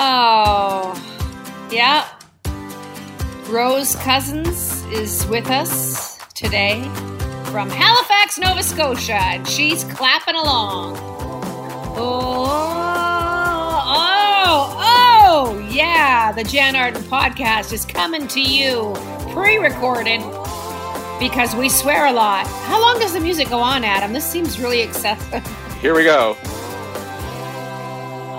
Oh, yeah. Rose Cousins is with us today from Halifax, Nova Scotia, and she's clapping along. Oh, oh, oh, yeah. The Jann Arden podcast is coming to you pre recorded because we swear a lot. How long does the music go on, Adam? This seems really excessive. Here we go.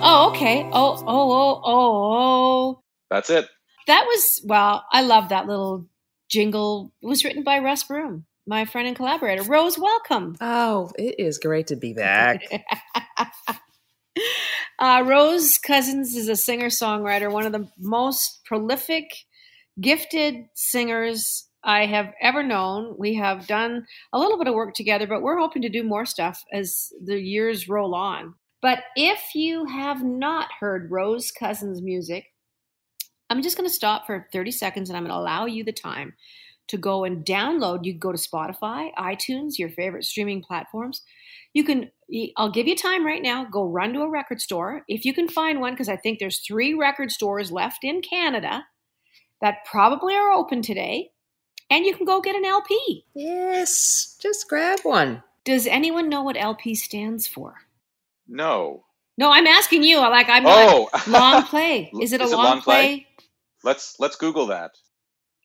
Oh, okay. Oh, oh, oh, oh, oh. That's it. That was, well, I love that little jingle. It was written by Russ Broom, my friend and collaborator. Rose, welcome. Oh, it is great to be back. uh, Rose Cousins is a singer songwriter, one of the most prolific, gifted singers I have ever known. We have done a little bit of work together, but we're hoping to do more stuff as the years roll on. But if you have not heard Rose Cousins' music, I'm just going to stop for 30 seconds and I'm going to allow you the time to go and download. You can go to Spotify, iTunes, your favorite streaming platforms. You can, I'll give you time right now. Go run to a record store. If you can find one, because I think there's three record stores left in Canada that probably are open today, and you can go get an LP. Yes, just grab one. Does anyone know what LP stands for? No. No, I'm asking you. Like I'm Oh. not long play. Is it a Is it long, long play? play? Let's let's Google that.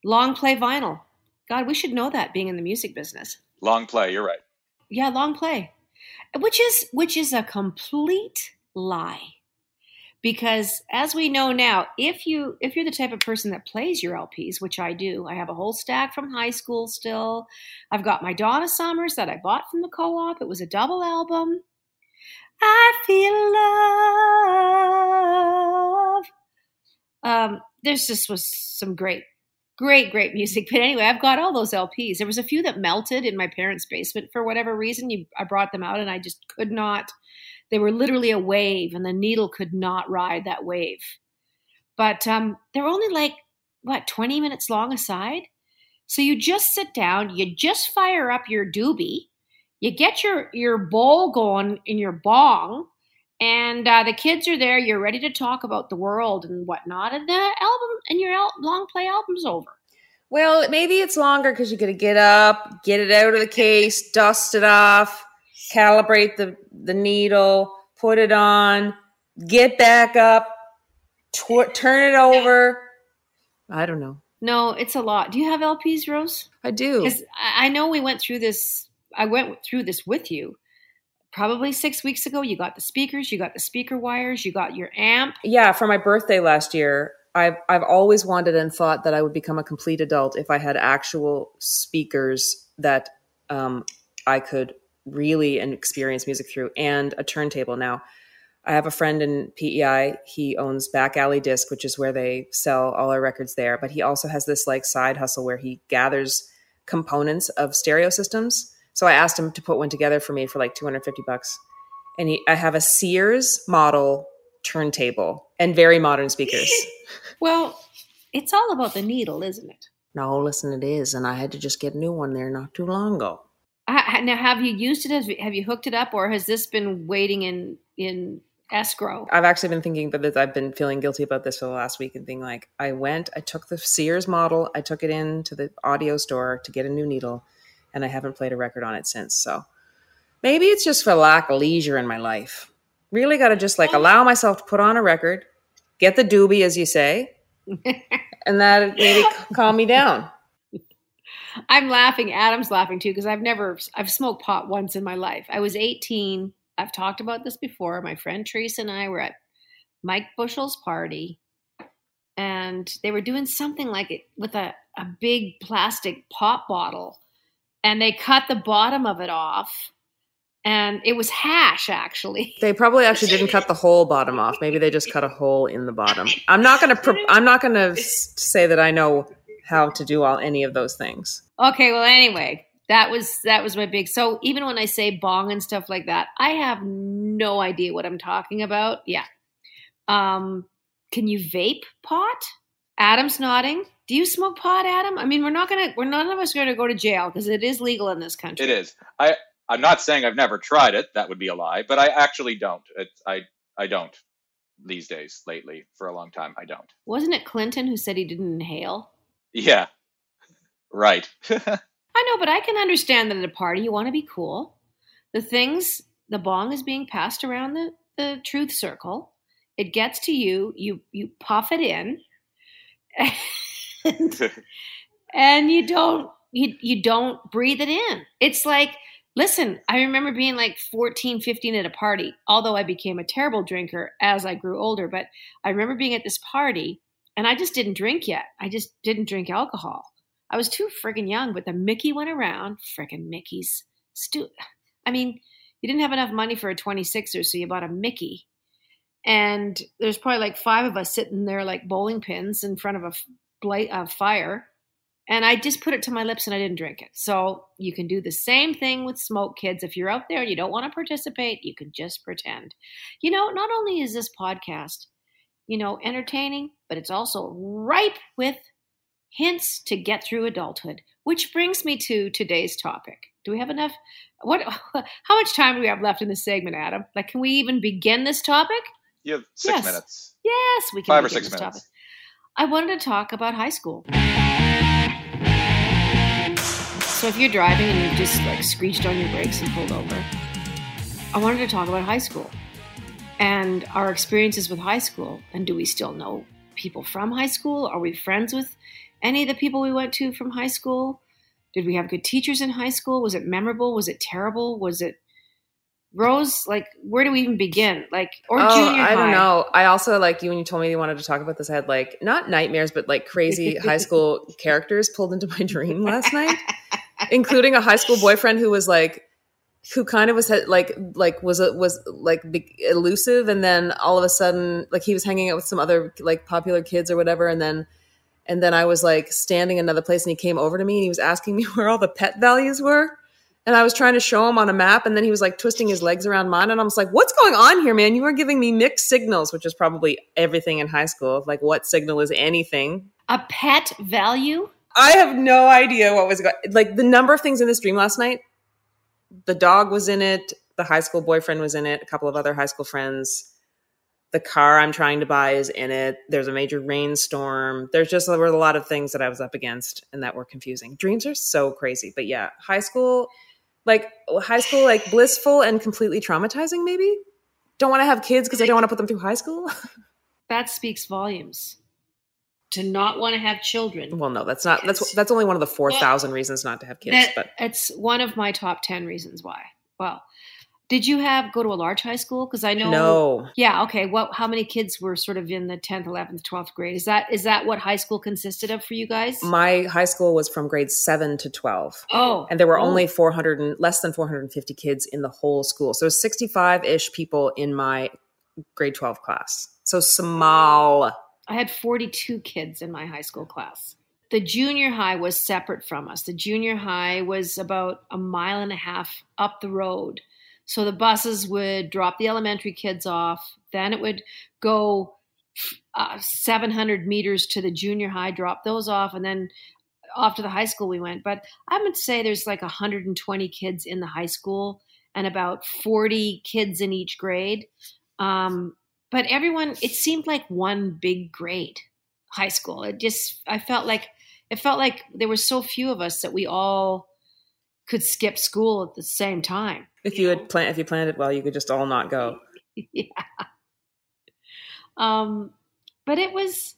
Long play vinyl. God, we should know that being in the music business. Long play. You're right. Yeah, long play. Which is which is a complete lie. Because as we know now, if you if you're the type of person that plays your LPs, which I do, I have a whole stack from high school still. I've got my Donna Summers that I bought from the co-op. It was a double album. I feel love. Um, there's just was some great, great, great music. But anyway, I've got all those LPs. There was a few that melted in my parents' basement for whatever reason. You, I brought them out, and I just could not. They were literally a wave, and the needle could not ride that wave. But um, they're only like what 20 minutes long aside. So you just sit down, you just fire up your doobie, you get your your bowl going in your bong, and uh, the kids are there. You're ready to talk about the world and whatnot, and the album and your al- long play album's over. Well, maybe it's longer because you got to get up, get it out of the case, dust it off, calibrate the the needle, put it on, get back up, tw- turn it over. I don't know. No, it's a lot. Do you have LPs, Rose? I do. I know we went through this. I went through this with you. Probably six weeks ago, you got the speakers, you got the speaker wires, you got your amp. Yeah, for my birthday last year, I've I've always wanted and thought that I would become a complete adult if I had actual speakers that um, I could really and experience music through, and a turntable. Now, I have a friend in PEI. He owns Back Alley Disc, which is where they sell all our records there. But he also has this like side hustle where he gathers components of stereo systems. So I asked him to put one together for me for like 250 bucks. And he, I have a Sears model turntable and very modern speakers. Well, it's all about the needle, isn't it? no, listen, it is. And I had to just get a new one there not too long ago. Ha- Now, have you used it? As, have you hooked it up, or has this been waiting in in escrow? I've actually been thinking about this. I've been feeling guilty about this for the last week and being like, I went, I took the Sears model, I took it into the audio store to get a new needle, and I haven't played a record on it since. So maybe it's just for lack of leisure in my life. Really got to just like allow myself to put on a record, get the doobie, as you say, and that maybe calm me down. I'm laughing. Adam's laughing too because I've never I've smoked pot once in my life. I was 18. I've talked about this before. My friend Teresa and I were at Mike Bushel's party, and they were doing something like it with a, a big plastic pop bottle, and they cut the bottom of it off, and it was hash actually. They probably actually didn't cut the whole bottom off. Maybe they just cut a hole in the bottom. I'm not gonna. Pro- I'm not gonna say that I know how to do all any of those things. Okay, well anyway, that was that was my big so even when I say bong and stuff like that, I have no idea what I'm talking about. Yeah. Um can you vape pot? Adam's nodding. Do you smoke pot, Adam? I mean, we're not gonna we're none of us gonna go to jail because it is legal in this country. It is. I I'm not saying I've never tried it. That would be a lie. But I actually don't. It's, I I don't. these days lately. For a long time, I don't. Wasn't it Clinton who said he didn't inhale? Yeah, right. I know, but I can understand that at a party you want to be cool. The things, the bong is being passed around the, the truth circle. It gets to you, you you puff it in, and, and you don't you you don't breathe it in. It's like listen, I remember being like 14, 15 at a party, although I became a terrible drinker as I grew older, but I remember being at this party and I just didn't drink yet. I just didn't drink alcohol. I was too friggin' young, but the Mickey went around. Friggin' Mickey's. Stu- I mean, you didn't have enough money for a 26er, so you bought a Mickey. And there's probably like five of us sitting there like bowling pins in front of a, bla- a uh, fire. And I just put it to my lips and I didn't drink it. So you can do the same thing with smoke kids. If you're out there and you don't want to participate, you can just pretend. You know, not only is this podcast, you know, entertaining, but it's also ripe with hints to get through adulthood, which brings me to today's topic. Do we have enough? What? How much time do we have left in this segment, Adam? Like, can we even begin this topic? You have six Yes. minutes. Yes, we can. Five or six this minutes. topic. I wanted to talk about high school. So if you're driving and you've just like screeched on your brakes and pulled over, I wanted to talk about high school and our experiences with high school. And do we still know people from high school? Are we friends with any of the people we went to from high school? Did we have good teachers in high school? Was it memorable? Was it terrible? Was it Rose? Like, where do we even begin? Like, or oh, junior I don't know. I also like you when you told me you wanted to talk about this. I had like not nightmares, but like crazy high school characters pulled into my dream last night, including a high school boyfriend who was like, who kind of was like like was was like elusive, and then all of a sudden, like he was hanging out with some other like popular kids or whatever, and then. And then I was like standing another place, and he came over to me and he was asking me where all the pet values were. And I was trying to show him on a map, and then he was like twisting his legs around mine, and I was like, "What's going on here, man? You are giving me mixed signals, which is probably everything in high school. Like, what signal is anything? A pet value? I have no idea what was going. Like the number of things in this dream last night. The dog was in it. The high school boyfriend was in it. A couple of other high school friends. The car I'm trying to buy is in it. There's a major rainstorm. There's just there were a lot of things that I was up against and that were confusing. Dreams are so crazy, but yeah, high school, like high school, like blissful and completely traumatizing. Maybe don't want to have kids because I don't want to put them through high school. That speaks volumes. To not want to have children. well, no, that's not. That's that's only one of the four thousand reasons not to have kids. That- but it's one of my top 10 reasons why. Well, did you have go to a large high school? Because I know. no, Yeah. Okay. What? How many kids were sort of in the tenth, eleventh, twelfth grade? Is that is that what high school consisted of for you guys? my high school was from grade seven to twelve. oh, and there were oh. only 400 and less than 450 kids in the whole school so 65-ish people in my grade 12 class so small I had 42 kids in my high school class. The junior high was separate from us. The junior high was about a mile and a half up the road. So the buses would drop the elementary kids off. Then it would go uh, 700 meters to the junior high, drop those off, and then off to the high school we went. But I would say there's like 120 kids in the high school and about 40 kids in each grade. Um, but everyone, it seemed like one big grade, high school. It just, I felt like, it felt like there were so few of us that we all could skip school at the same time. if you had planned if you planned it well you could just all not go yeah. Um, but it was,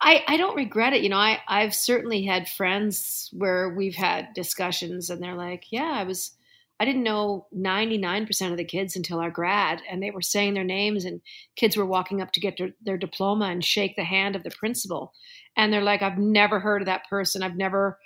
I, I don't regret it. You know, I, I've certainly had friends where we've had discussions and they're like, yeah, I was, I didn't know 99% of the kids until our grad and they were saying their names and kids were walking up to get their, their diploma and shake the hand of the principal. And they're like, I've never heard of that person. I've never,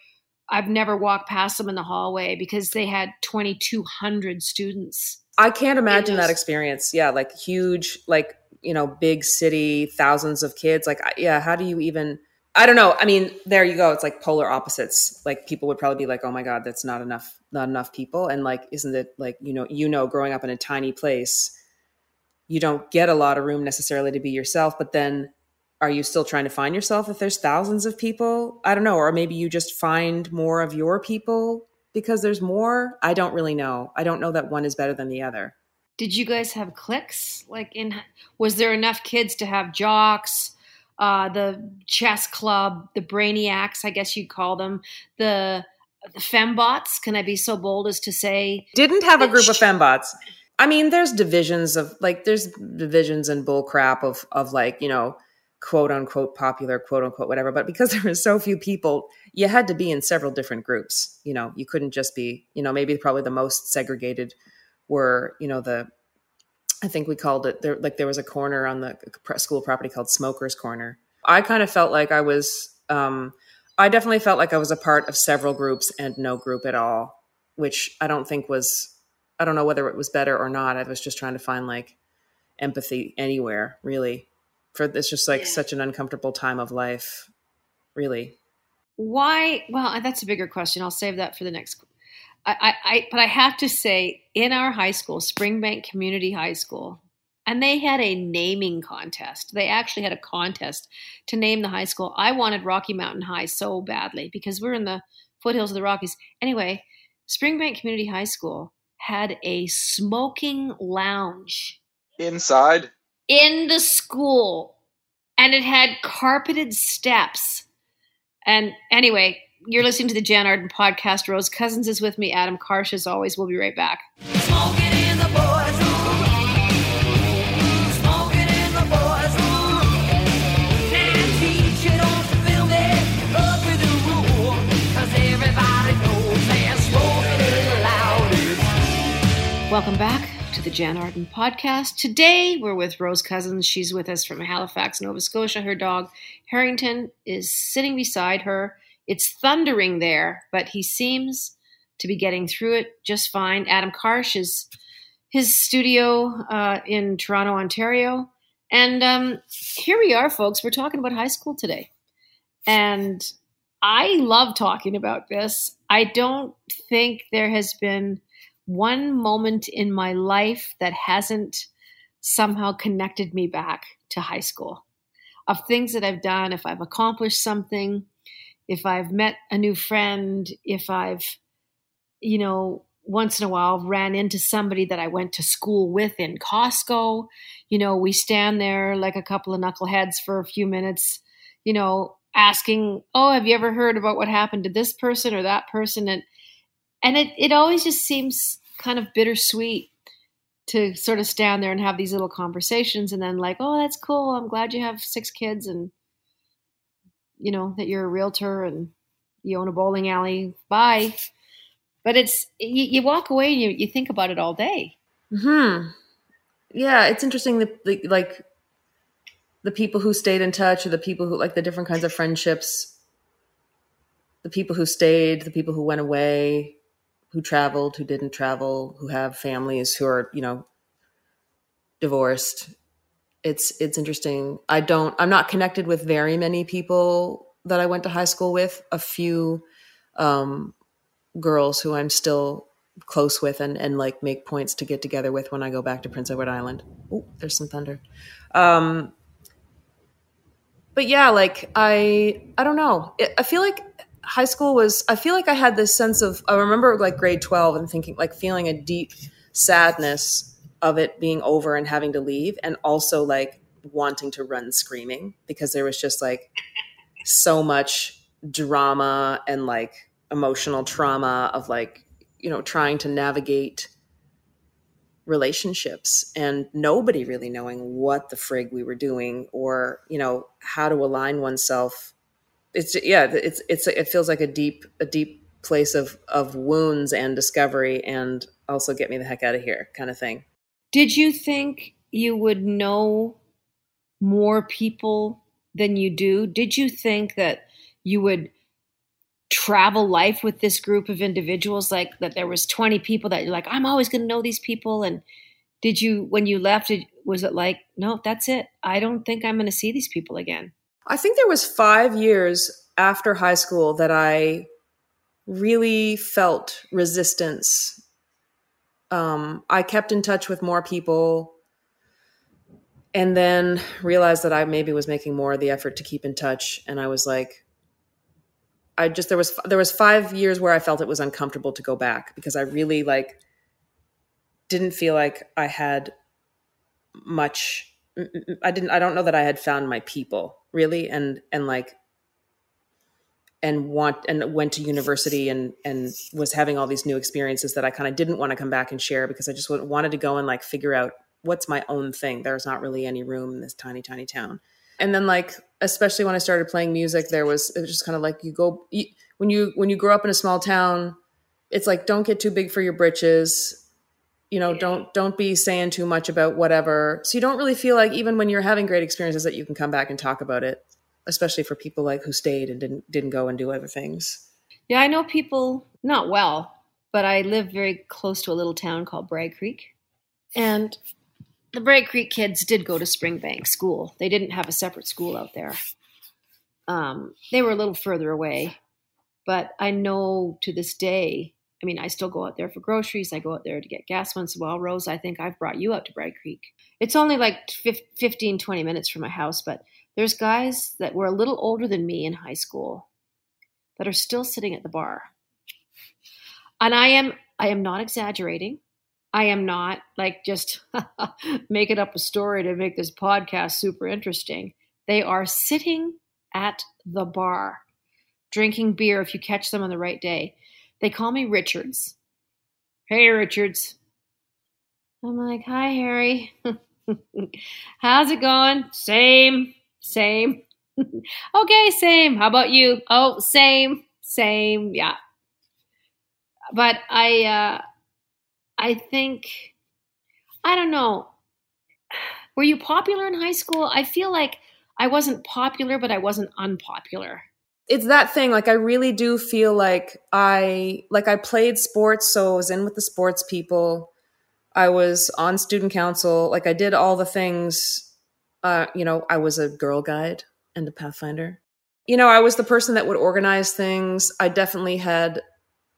I've never walked past them in the hallway because they had 2,200 students. i can't imagine that experience. Yeah like huge like you know big city thousands of kids. Like yeah how do you even i don't know. I mean there you go. It's like polar opposites. Like people would probably be like oh my god that's not enough not enough people. And like isn't it like you know you know growing up in a tiny place you don't get a lot of room necessarily to be yourself but then are you still trying to find yourself if there's thousands of people i don't know or maybe you just find more of your people because there's more i don't really know i don't know that one is better than the other did you guys have cliques? Like, in was there enough kids to have jocks? Uh, the chess club, the brainiacs, I guess you'd call them, the the fembots. Can I be so bold as to say didn't have a group of fembots? I mean, there's divisions of like there's divisions and bull crap of of like you know quote unquote popular quote unquote whatever. But because there were so few people, you had to be in several different groups. You know, you couldn't just be you know maybe probably the most segregated were you know the I think we called it there like there was a corner on the school property called Smokers Corner. I kind of felt like I was um, I definitely felt like I was a part of several groups and no group at all, which I don't think was I don't know whether it was better or not. I was just trying to find like empathy anywhere, really. For it's just like yeah. such an uncomfortable time of life, really. Why? Well, uh, that's a bigger question. I'll save that for the next I, I, but I have to say, in our high school, Springbank Community High School, and they had a naming contest. They actually had a contest to name the high school. I wanted Rocky Mountain High so badly because we're in the foothills of the Rockies. Anyway, Springbank Community High School had a smoking lounge inside in the school, and it had carpeted steps. And anyway, you're listening to the Jann Arden podcast. Rose Cousins is with me. Adam Karsh, as always. We'll be right back. Welcome back Jann Arden podcast. Today we're with Rose Cousins. She's with us from Halifax, Nova Scotia. Her dog Harrington is sitting beside her. It's thundering there, but he seems to be getting through it just fine. Adam Karsh is his studio uh, in Toronto, Ontario. And um, here we are, folks. We're talking about high school today. And I love talking about this. I don't think there has been one moment in my life that hasn't somehow connected me back to high school. Of things that I've done, if I've accomplished something, if I've met a new friend, if I've, you know, once in a while ran into somebody that I went to school with in Costco, you know, we stand there like a couple of knuckleheads for a few minutes, you know, asking, "Oh, have you ever heard about what happened to this person or that person?" and and it it always just seems kind of bittersweet to sort of stand there and have these little conversations and then like, "Oh, that's cool. I'm glad you have six kids and you know that you're a realtor and you own a bowling alley. Bye. But it's you, you walk away and you, you think about it all day. Hmm. Yeah, it's interesting that the, like the people who stayed in touch, or the people who like the different kinds of friendships, the people who stayed, the people who went away, who traveled, who didn't travel, who have families, who are you know divorced it's it's interesting. I don't I'm not connected with very many people that I went to high school with. A few um, girls who I'm still close with and and like make points to get together with when I go back to Prince Edward Island. Oh, there's some thunder. Um, but yeah, like I I don't know. I feel like high school was I feel like I had this sense of I remember like grade 12 and thinking like feeling a deep sadness of it being over and having to leave and also like wanting to run screaming because there was just like so much drama and like emotional trauma of like you know trying to navigate relationships and nobody really knowing what the frig we were doing or you know how to align oneself it's yeah it's it's it feels like a deep a deep place of of wounds and discovery and also get me the heck out of here kind of thing did you think you would know more people than you do? Did you think that you would travel life with this group of individuals like that there was 20 people that you're like I'm always going to know these people and did you when you left it was it like no that's it I don't think I'm going to see these people again. I think there was 5 years after high school that I really felt resistance um, I kept in touch with more people and then realized that I maybe was making more of the effort to keep in touch. And I was like, I just there was there was five years where I felt it was uncomfortable to go back because I really like didn't feel like I had much I didn't I don't know that I had found my people really and and like and want and went to university and and was having all these new experiences that I kind of didn't want to come back and share because I just wanted to go and like figure out what's my own thing. There's not really any room in this tiny tiny town. And then like especially when I started playing music there was it was just kind of like you go you, when you when you grow up in a small town it's like don't get too big for your britches you know don't don't be saying too much about whatever. So you don't really feel like even when you're having great experiences that you can come back and talk about it especially for people like who stayed and didn't didn't go and do other things. Yeah i know people not well but i live very close to a little town called bragg creek. And the bragg creek kids did go to springbank school. They didn't have a separate school out there. Um, they were a little further away. But i know to this day I mean, I still go out there for groceries. I go out there to get gas once in a while. Rose, I think I've brought you out to Bragg Creek. It's only like 15, 20 minutes from my house, but there's guys that were a little older than me in high school that are still sitting at the bar. And I am I am not exaggerating. I am not like just making up a story to make this podcast super interesting. They are sitting at the bar drinking beer if you catch them on the right day. They call me Richards. Hey, Richards. I'm like, hi, Harry. How's it going? Same, same. okay, same. How about you? Oh, same, same. Yeah. But I, uh, I think, I don't know. Were you popular in high school? I feel like I wasn't popular, but I wasn't unpopular it's that thing like i really do feel like i like i played sports so i was in with the sports people. I was on student council like i did all the things uh you know i was a girl guide and a pathfinder. You know i was the person that would organize things. I definitely had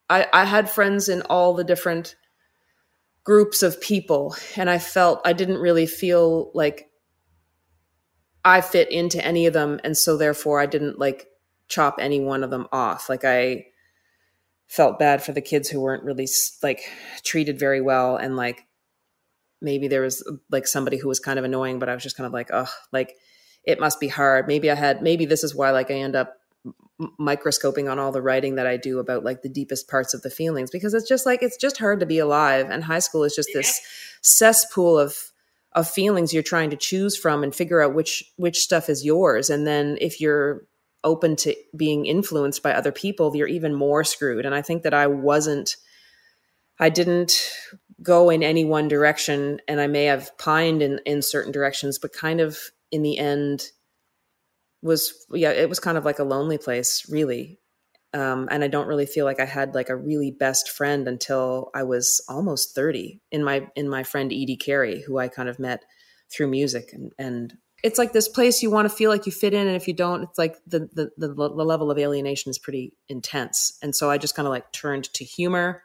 i i had friends in all the different groups of people and i felt i didn't really feel like i fit into any of them and so therefore i didn't like chop any one of them off. Like I felt bad for the kids who weren't really like treated very well. And like maybe there was like somebody who was kind of annoying but I was just kind of like oh like it must be hard. Maybe I had maybe this is why like I end up microscoping on all the writing that I do about like the deepest parts of the feelings. Because it's just like it's just hard to be alive. And high school is just this cesspool of of feelings you're trying to choose from and figure out which which stuff is yours. And then if you're open to being influenced by other people, you're even more screwed. And I think that I wasn't, I didn't go in any one direction and I may have pined in, in certain directions, but kind of in the end was, yeah, it was kind of like a lonely place, really. Um, and I don't really feel like I had like a really best friend until I was almost 30 in my, in my friend Edie Carey, who I kind of met through music and, and it's like this place you want to feel like you fit in and if you don't it's like the the the, the level of alienation is pretty intense. And so i just kind of like turned to humor.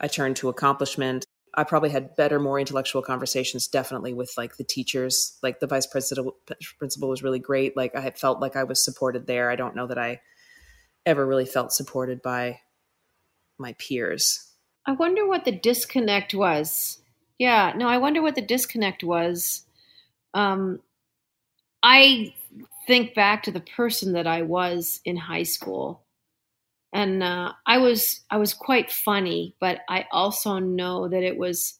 I turned to accomplishment. I probably had better more intellectual conversations definitely with like the teachers. Like the vice principal principal was really great. Like i felt like i was supported there. I don't know that i ever really felt supported by my peers. I wonder what the disconnect was. Yeah no i wonder what the disconnect was um, I think back to the person that I was in high school, and uh, I was I was quite funny, but I also know that it was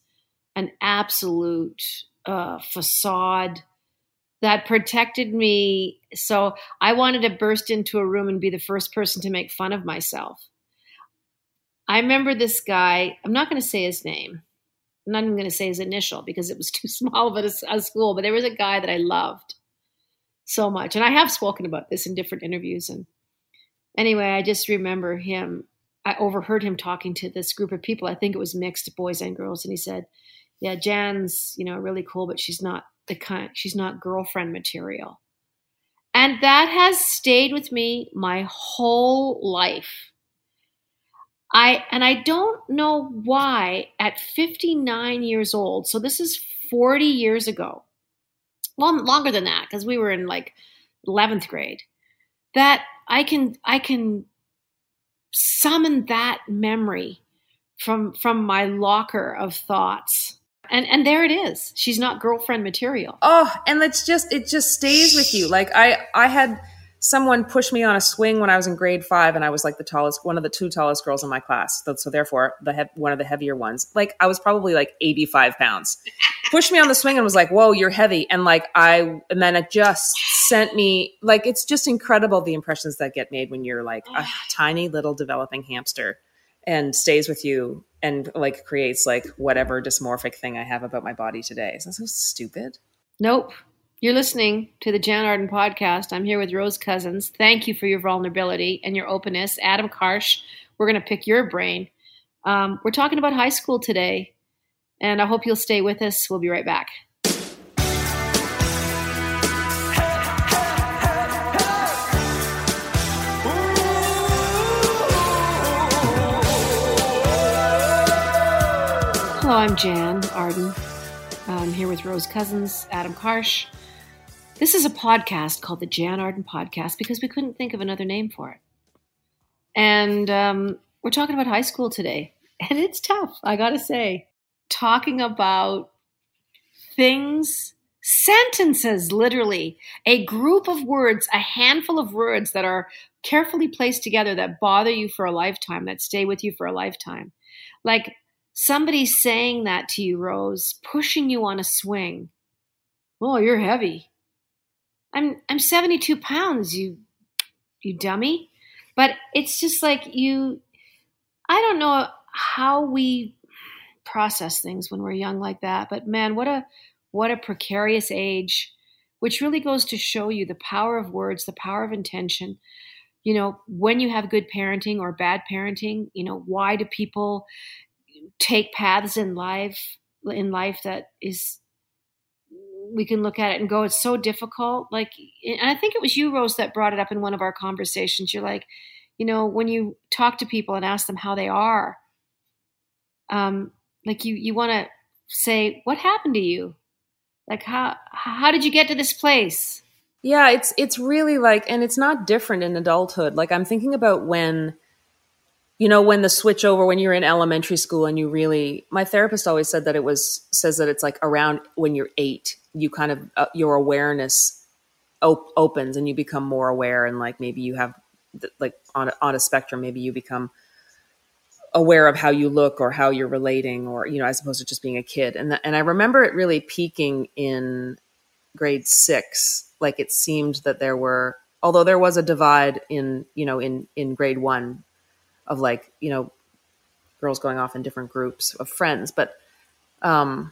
an absolute uh, facade that protected me. So I wanted to burst into a room and be the first person to make fun of myself. I remember this guy. I'm not going to say his name I'm not even going to say his initial because it was too small of a, a school, but there was a guy that I loved so much. And I have spoken about this in different interviews. And anyway, I just remember him. I overheard him talking to this group of people. I think it was mixed boys and girls. And he said, Yeah, Jann's, you know, really cool, but she's not the kind, she's not girlfriend material. And that has stayed with me my whole life. I and I don't know why at 59 years old, so this is 40 years ago. Well, longer than that because we were in like 11th grade. That I can I can summon that memory from from my locker of thoughts. And and there it is. She's not girlfriend material. Oh, and it's just it just stays with you. Like I I had someone pushed me on a swing when I was in grade five, and I was like the tallest, one of the two tallest girls in my class. So, so therefore, the he- one of the heavier ones. Like I was probably like eighty five pounds. pushed me on the swing and was like, "Whoa, you're heavy!" And like I, and then it just sent me like it's just incredible the impressions that get made when you're like a oh. tiny little developing hamster and stays with you and like creates like whatever dysmorphic thing I have about my body today. Is that so stupid? Nope. You're listening to the Jann Arden podcast. I'm here with Rose Cousins. Thank you for your vulnerability and your openness. Adam Karsh, we're going to pick your brain. Um, we're talking about high school today, and I hope you'll stay with us. We'll be right back. Hello, I'm Jann Arden. I'm here with Rose Cousins, Adam Karsh. This is a podcast called the Jann Arden Podcast because we couldn't think of another name for it. And um, we're talking about high school today. And it's tough, I gotta say. Talking about things, sentences, literally, a group of words, a handful of words that are carefully placed together that bother you for a lifetime, that stay with you for a lifetime. Like somebody saying that to you, Rose, pushing you on a swing. Oh, you're heavy. I'm I'm 72 pounds, you you dummy. But it's just like you I don't know how we process things when we're young like that, but man, what a what a precarious age, which really goes to show you the power of words, the power of intention. You know, when you have good parenting or bad parenting, you know, why do people take paths in life in life that is we can look at it and go it's so difficult. Like and i think it was you rose that brought it up in one of our conversations. You're like you know when you talk to people and ask them how they are um like you you want to say what happened to you? Like how how did you get to this place? Yeah it's it's really like and it's not different in adulthood. Like i'm thinking about when you know when the switch over when you're in elementary school and you really my therapist always said that it was says that it's like around when you're 8 you kind of uh, your awareness op- opens and you become more aware and like maybe you have like on a, on a spectrum maybe you become aware of how you look or how you're relating or you know as opposed to just being a kid. And and I remember it really peaking in grade 6 like it seemed that there were although there was a divide in you know in in grade 1 of like you know girls going off in different groups of friends but um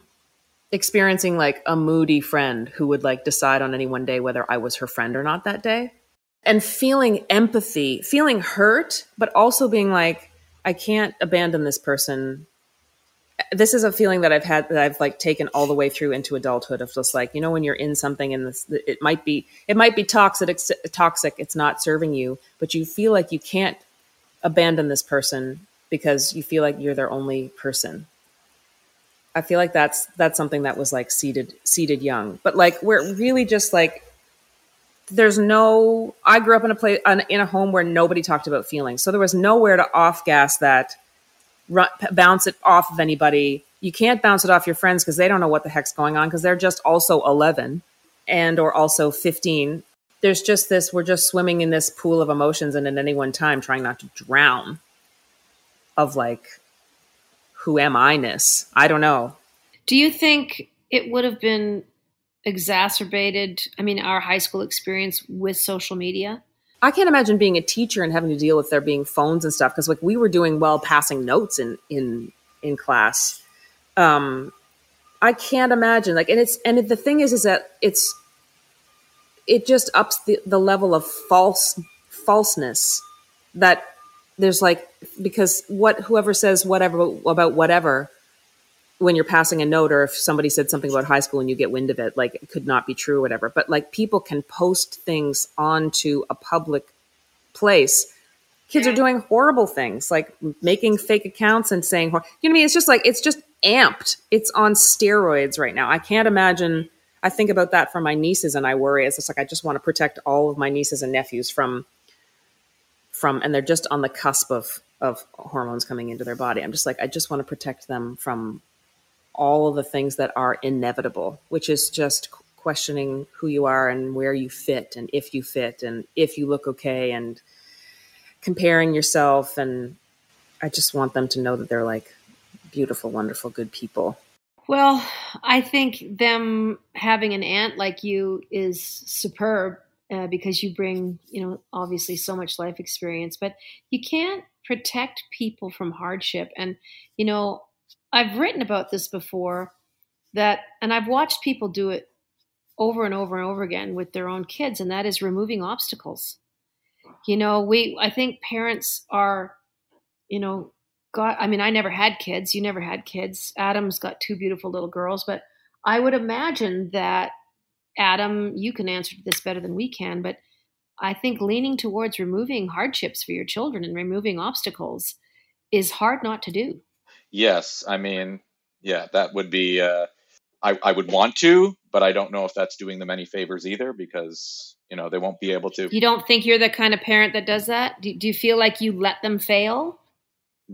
experiencing like a moody friend who would like decide on any one day whether I was her friend or not that day and feeling empathy feeling hurt but also being like I can't abandon this person this is a feeling that I've had that I've like taken all the way through into adulthood of just like you know when you're in something and this it might be it might be toxic toxic it's not serving you but you feel like you can't abandon this person because you feel like you're their only person. I feel like that's that's something that was like seeded seeded young. But like we're really just like there's no I grew up in a place in a home where nobody talked about feelings. So there was nowhere to off gas that run, bounce it off of anybody. You can't bounce it off your friends because they don't know what the heck's going on because they're just also 11 and or also 15 there's just this we're just swimming in this pool of emotions and at any one time trying not to drown of like who am i ness? I don't know. Do you think it would have been exacerbated i mean our high school experience with social media? I can't imagine being a teacher and having to deal with there being phones and stuff because like we were doing well passing notes in in in class. Um i can't imagine like and it's and the thing is is that it's it just ups the, the level of false falseness that there's like because what whoever says whatever about whatever when you're passing a note or if somebody said something about high school and you get wind of it like it could not be true or whatever. But like people can post things onto a public place. Kids are doing horrible things like making fake accounts and saying you know what i mean? It's just like it's just amped. It's on steroids right now. I can't imagine I think about that for my nieces and I worry. It's just like I just want to protect all of my nieces and nephews from from and they're just on the cusp of of hormones coming into their body. I'm just like, I just want to protect them from all of the things that are inevitable, which is just questioning who you are and where you fit and if you fit and if you look okay and comparing yourself. And I just want them to know that they're like beautiful, wonderful, good people. Well, I think them having an aunt like you is superb uh, because you bring, you know, obviously so much life experience, but you can't protect people from hardship. And, you know, I've written about this before that, and I've watched people do it over and over and over again with their own kids, and that is removing obstacles. You know, we, I think parents are, you know, God, I mean, I never had kids. You never had kids. Adam's got two beautiful little girls, but I would imagine that Adam, you can answer this better than we can, but I think leaning towards removing hardships for your children and removing obstacles is hard not to do. Yes, I mean, yeah, that would be. Uh, I I would want to, but I don't know if that's doing them any favors either because you know they won't be able to. You don't think you're the kind of parent that does that? Do, do you feel like you let them fail?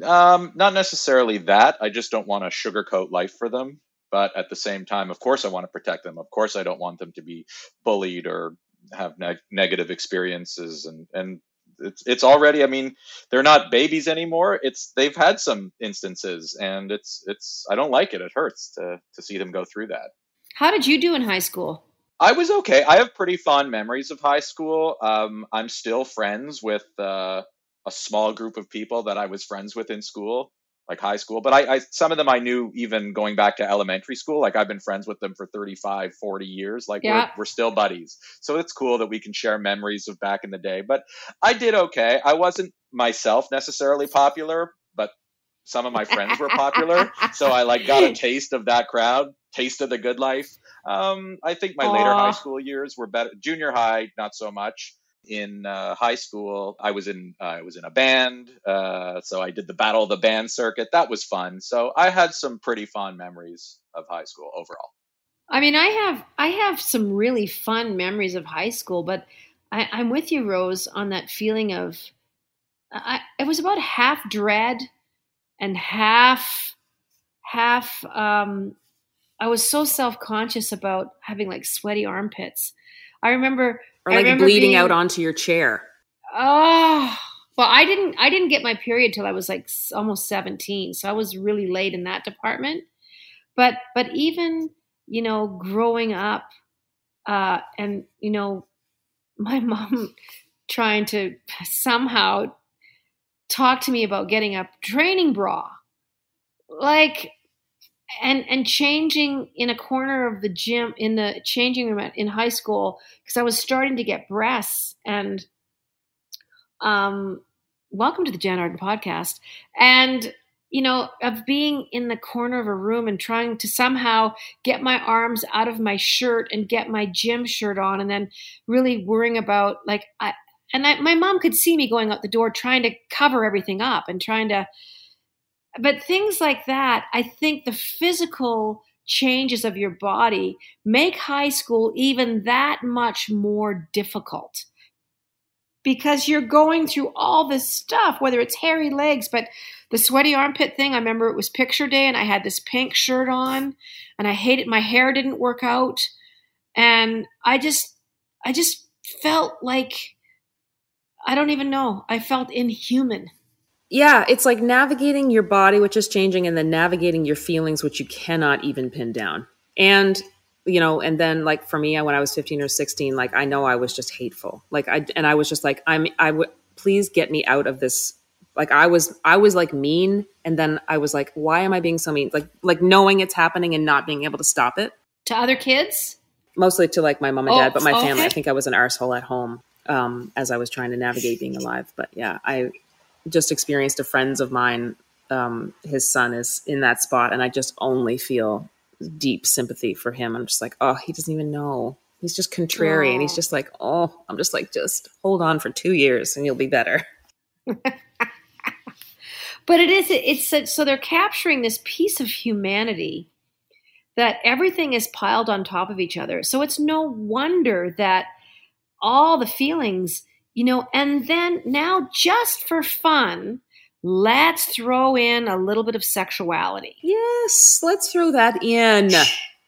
Um, not necessarily that. I just don't want to sugarcoat life for them. But at the same time, of course, I want to protect them. Of course, I don't want them to be bullied or have neg- negative experiences. And and it's it's already. I mean, they're not babies anymore. It's they've had some instances, and it's it's. I don't like it. It hurts to to see them go through that. How did you do in high school? I was okay. I have pretty fond memories of high school. Um, I'm still friends with uh, a small group of people that I was friends with in school, like high school. But I, I, some of them I knew even going back to elementary school. Like I've been friends with them for 35, 40 years. Like yeah. we're, we're still buddies. So it's cool that we can share memories of back in the day. But I did okay. I wasn't myself necessarily popular, but some of my friends were popular. so I like got a taste of that crowd, taste of the good life. Um, I think my Aww. later high school years were better. Junior high, not so much. In uh, high school, I was in uh, I was in a band, uh, so I did the Battle of the Band circuit. That was fun. So I had some pretty fond memories of high school overall. I mean, I have I have some really fun memories of high school, but I, I'm with you, Rose, on that feeling of I, it was about half dread and half half um, I was so self conscious about having like sweaty armpits. I remember, or like bleeding being, out onto your chair. Oh, well, I didn't. I didn't get my period till I was like almost seventeen, so I was really late in that department. But but even you know, growing up, uh, and you know, my mom trying to somehow talk to me about getting a training bra, like and and changing in a corner of the gym in the changing room in high school because I was starting to get breasts and um welcome to the Jann Arden podcast. And you know of being in the corner of a room and trying to somehow get my arms out of my shirt and get my gym shirt on and then really worrying about like I and I, my mom could see me going out the door trying to cover everything up and trying to but things like that, I think the physical changes of your body make high school even that much more difficult because you're going through all this stuff, whether it's hairy legs, but the sweaty armpit thing, I remember it was picture day and I had this pink shirt on and I hated my hair didn't work out. And I just, I just felt like, I don't even know, I felt inhuman yeah, it's like navigating your body, which is changing, and then navigating your feelings, which you cannot even pin down. And you know, and then like for me, when I was 15 or 16, like I know I was just hateful. Like I and I was just like, I'm I would please get me out of this. Like I was I was like mean, and then I was like, why am I being so mean? Like like knowing it's happening and not being able to stop it. To other kids? Mostly to like my mom and dad, oh, but my okay. family. I think I was an arsehole at home um, as I was trying to navigate being alive. But yeah, I just experienced a friends of mine. Um, his son is in that spot, and I just only feel deep sympathy for him. I'm just like, oh, he doesn't even know. He's just contrary, and he's just like, oh, I'm just like, just hold on for two years, and you'll be better. but it is it's such, so they're capturing this piece of humanity that everything is piled on top of each other. So it's no wonder that all the feelings you know, and then now just for fun, let's throw in a little bit of sexuality. Yes, let's throw that in.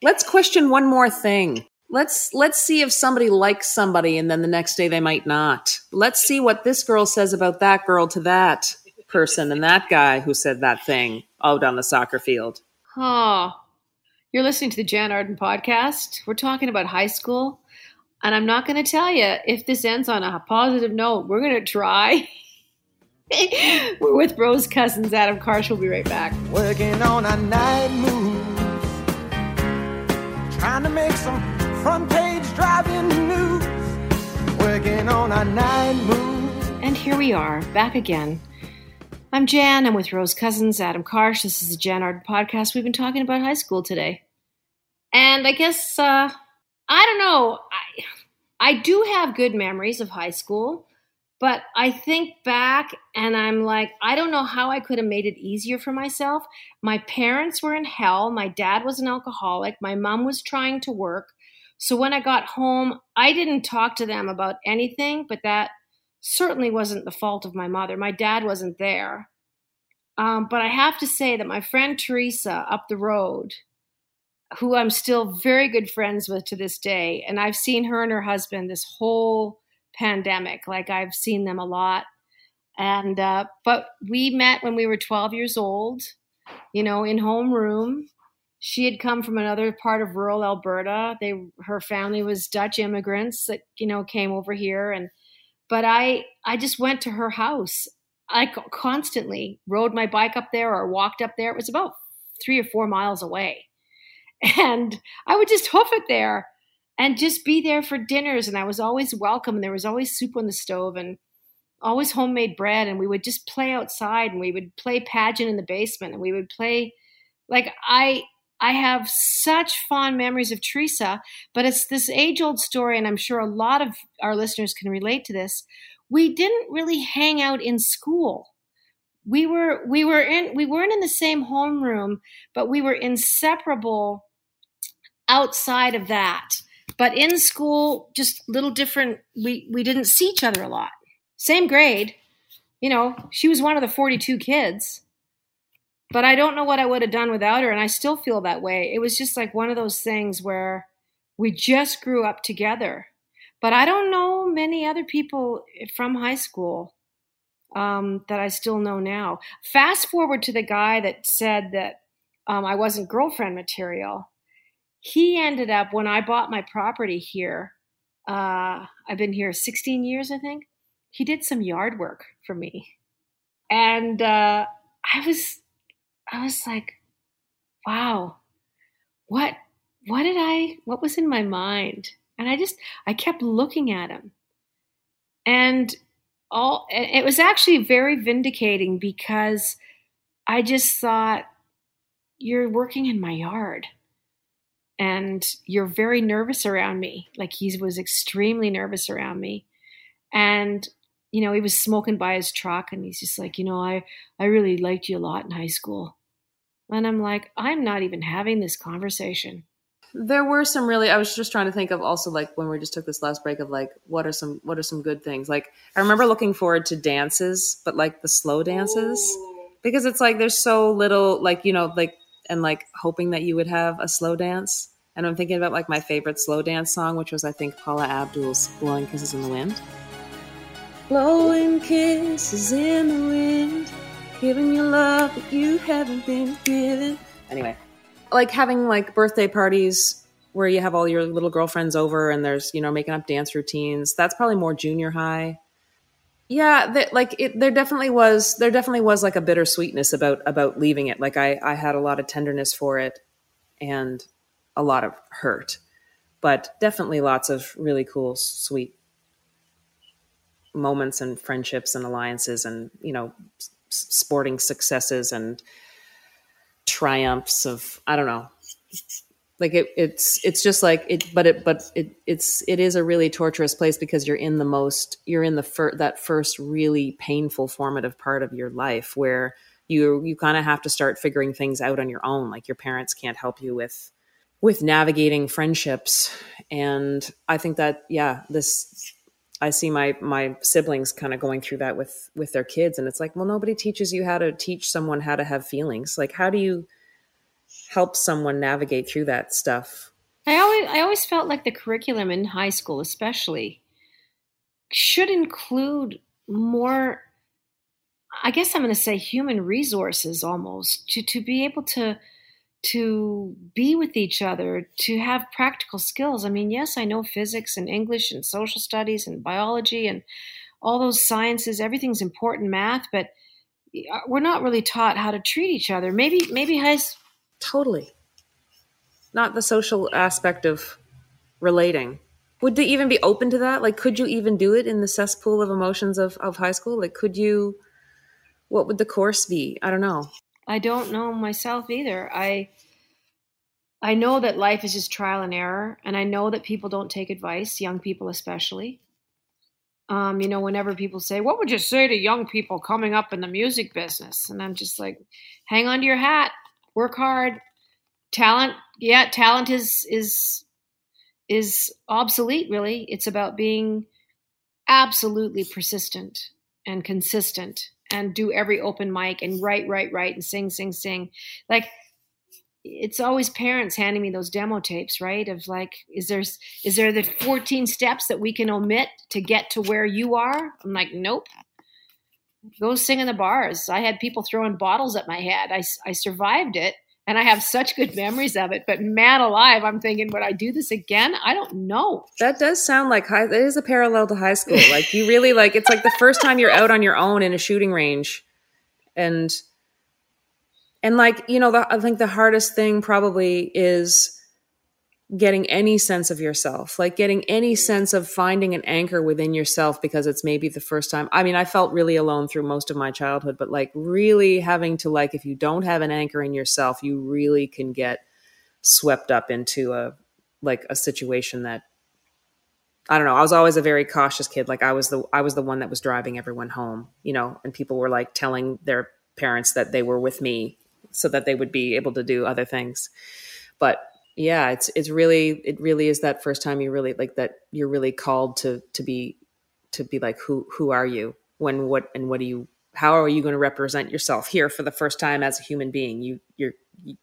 Let's question one more thing. Let's let's see if somebody likes somebody and then the next day they might not. Let's see what this girl says about that girl to that person and that guy who said that thing out on the soccer field. Oh, you're listening to the Jann Arden podcast. We're talking about high school, and I'm not going to tell you if this ends on a positive note. We're going to try. We're with Rose Cousins, Adam Karsh. We'll be right back. Working on a night move, trying to make some front page driving news. Working on a night move. And here we are, back again. I'm Jann. I'm with Rose Cousins, Adam Karsh. This is the Jann Arden podcast. We've been talking about high school today. And I guess, uh, I don't know. I, I do have good memories of high school. But I think back and I'm like, I don't know how I could have made it easier for myself. My parents were in hell. My dad was an alcoholic. My mom was trying to work. So when I got home, I didn't talk to them about anything, but that certainly wasn't the fault of my mother. My dad wasn't there. Um, but I have to say that my friend Teresa up the road, who I'm still very good friends with to this day, and I've seen her and her husband this whole pandemic. Like I've seen them a lot. And, uh, but we met when we were 12 years old, you know, in homeroom. She had come from another part of rural Alberta. They, her family was Dutch immigrants that, you know, came over here. And, but I, I just went to her house. I constantly rode my bike up there or walked up there. It was about three or four miles away. And I would just hoof it there and just be there for dinners. And I was always welcome. And there was always soup on the stove and always homemade bread. And we would just play outside and we would play pageant in the basement and we would play like I I have such fond memories of Teresa, but it's this age old story, and I'm sure a lot of our listeners can relate to this. We didn't really hang out in school. We were we were in we weren't in the same homeroom, but we were inseparable outside of that. But in school, just little different. We we didn't see each other a lot. Same grade, you know. She was one of the forty-two kids, but I don't know what I would have done without her, and I still feel that way. It was just like one of those things where we just grew up together. But I don't know many other people from high school um, that I still know now. Fast forward to the guy that said that um, I wasn't girlfriend material he ended up when I bought my property here. Uh, I've been here 16 years, I think. He did some yard work for me, and uh, I was, I was like, wow, what, what did I, what was in my mind? And I just, I kept looking at him, and all, it was actually very vindicating because I just thought, you're working in my yard and you're very nervous around me. Like he was extremely nervous around me. And, you know, he was smoking by his truck and he's just like, you know, I, I really liked you a lot in high school. And I'm like, I'm not even having this conversation. There were some really I was just trying to think of also like when we just took this last break of like what are some what are some good things. Like I remember looking forward to dances, but like the slow dances. Ooh. Because it's like there's so little like, you know, like and like hoping that you would have a slow dance. And I'm thinking about like my favorite slow dance song, which was I think Paula Abdul's "Blowing Kisses in the Wind." Blowing kisses in the wind, giving you love that you haven't been given. Anyway, like having like birthday parties where you have all your little girlfriends over and there's you know making up dance routines. That's probably more junior high yeah that, like it, there definitely was there definitely was like a bittersweetness about about leaving it like i i had a lot of tenderness for it and a lot of hurt but definitely lots of really cool sweet moments and friendships and alliances and you know s- sporting successes and triumphs of i don't know. Like it, it's it's just like it but it but it it's it is a really torturous place because you're in the most you're in the fir- that first really painful formative part of your life where you you kind of have to start figuring things out on your own. Like your parents can't help you with with navigating friendships and i think that yeah this I see my my siblings kind of going through that with with their kids and it's like, well nobody teaches you how to teach someone how to have feelings. Like how do you help someone navigate through that stuff? I always I always felt like the curriculum in high school especially should include more I guess I'm going to say human resources almost to to be able to to be with each other, to have practical skills. I mean, yes, I know physics and English and social studies and biology and all those sciences, everything's important, math, but uh, we're not really taught how to treat each other. Maybe, maybe has totally not the social aspect of relating. Would they even be open to that? Like, could you even do it in the cesspool of emotions of, of high school? Like, could you, what would the course be? I don't know. I don't know myself either. I I know that life is just trial and error, and I know that people don't take advice, young people especially. Um, you know, whenever people say, "What would you say to young people coming up in the music business?" and I'm just like, "Hang on to your hat, work hard, talent. Yeah, talent is is is obsolete. Really, it's about being absolutely persistent and consistent and do every open mic and write, write, write and sing, sing, sing. Like it's always parents handing me those demo tapes, right? Of like, is there is there the 14 steps that we can omit to get to where you are? I'm like, nope. Go sing in the bars. I had people throwing bottles at my head. I, I survived it and I have such good memories of it. But man alive, I'm thinking, would I do this again? I don't know. That does sound like high. That is a parallel to high school. Like you really like. It's like the first time you're out on your own in a shooting range, and and like you know, the, I think the hardest thing probably is getting any sense of yourself, like getting any sense of finding an anchor within yourself because it's maybe the first time. I mean, I felt really alone through most of my childhood, but like really having to like if you don't have an anchor in yourself, you really can get swept up into a like a situation that I don't know. I was always a very cautious kid. Like I was the I was the one that was driving everyone home, you know, and people were like telling their parents that they were with me so that they would be able to do other things. But yeah it's it's really it really is that first time you really like that you're really called to to be to be like who who are you? When what and what do you how are you going to represent yourself here for the first time as a human being? You you're you,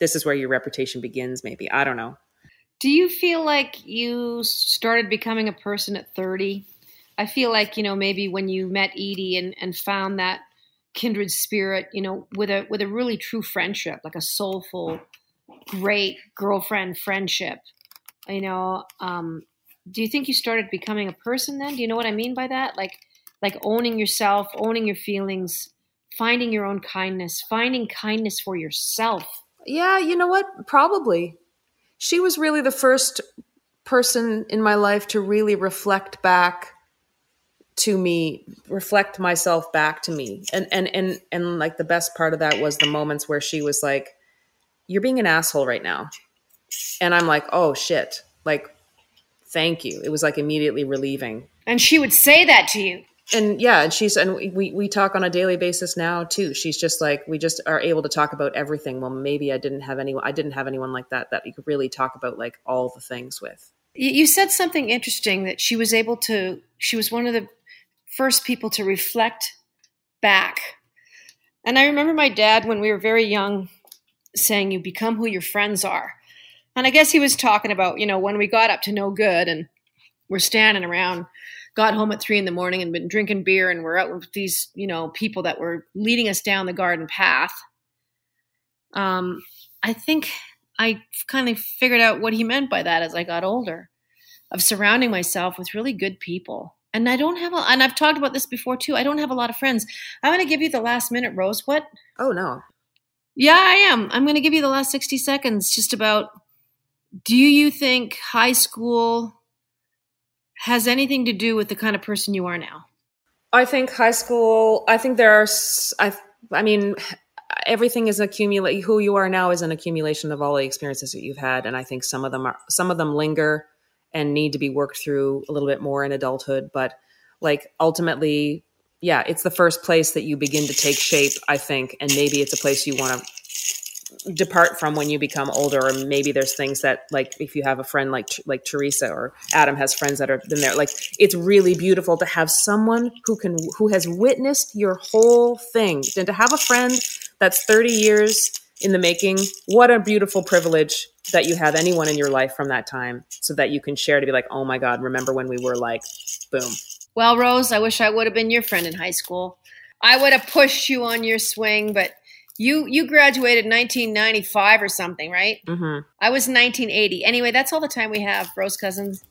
this is where your reputation begins maybe. I don't know. Do you feel like you started becoming a person at 30 i feel like you know maybe when you met edie and and found that kindred spirit you know with a with a really true friendship like a soulful great girlfriend friendship. You know, um, do you think you started becoming a person then? Do you know what I mean by that? Like, like owning yourself, owning your feelings, finding your own kindness, finding kindness for yourself. Yeah, you know what? Probably. She was really the first person in my life to really reflect back to me reflect myself back to me and and and and like the best part of that was the moments where she was like you're being an asshole right now. And I'm like, oh shit. Like, thank you. It was like immediately relieving. And she would say that to you. And yeah, and she's and we we talk on a daily basis now too. She's just like we just are able to talk about everything. Well, maybe I didn't have anyone I didn't have anyone like that that you could really talk about like all the things with. You said something interesting that she was able to she was one of the first people to reflect back. And I remember my dad when we were very young saying you become who your friends are. And I guess he was talking about, you know, when we got up to no good and we're standing around, got home at three in the morning and been drinking beer and we're out with these, you know, people that were leading us down the garden path. Um, I think I kind of figured out what he meant by that as I got older, of surrounding myself with really good people. And I don't have a, and I've talked about this before too. I don't have a lot of friends. I'm going to give you the last minute, Rose. What? Oh no. Yeah, I am. I'm going to give you the last 60 seconds just about do you think high school has anything to do with the kind of person you are now? I think high school, I think there are, I, I mean, everything is accumulate who you are now is an accumulation of all the experiences that you've had and i think some of them are some of them linger and need to be worked through a little bit more in adulthood but like ultimately yeah, it's the first place that you begin to take shape, I think, and maybe it's a place you want to depart from when you become older or maybe there's things that like if you have a friend like like Teresa or Adam has friends that are been there like it's really beautiful to have someone who can who has witnessed your whole thing. And to have a friend that's 30 years in the making what a beautiful privilege that you have anyone in your life from that time so that you can share to be like oh my god remember when we were like boom well rose i wish i would have been your friend in high school i would have pushed you on your swing but you you graduated 1995 or something, right? Mm-hmm. I was 1980. Anyway, that's all the time we have, Rose Cousins.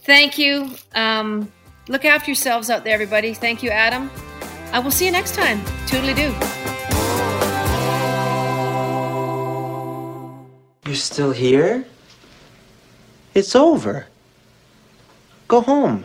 Thank you. Um, look after yourselves out there, everybody. Thank you, Adam. I will see you next time. Toodly doo. You're still here? It's over. Go home.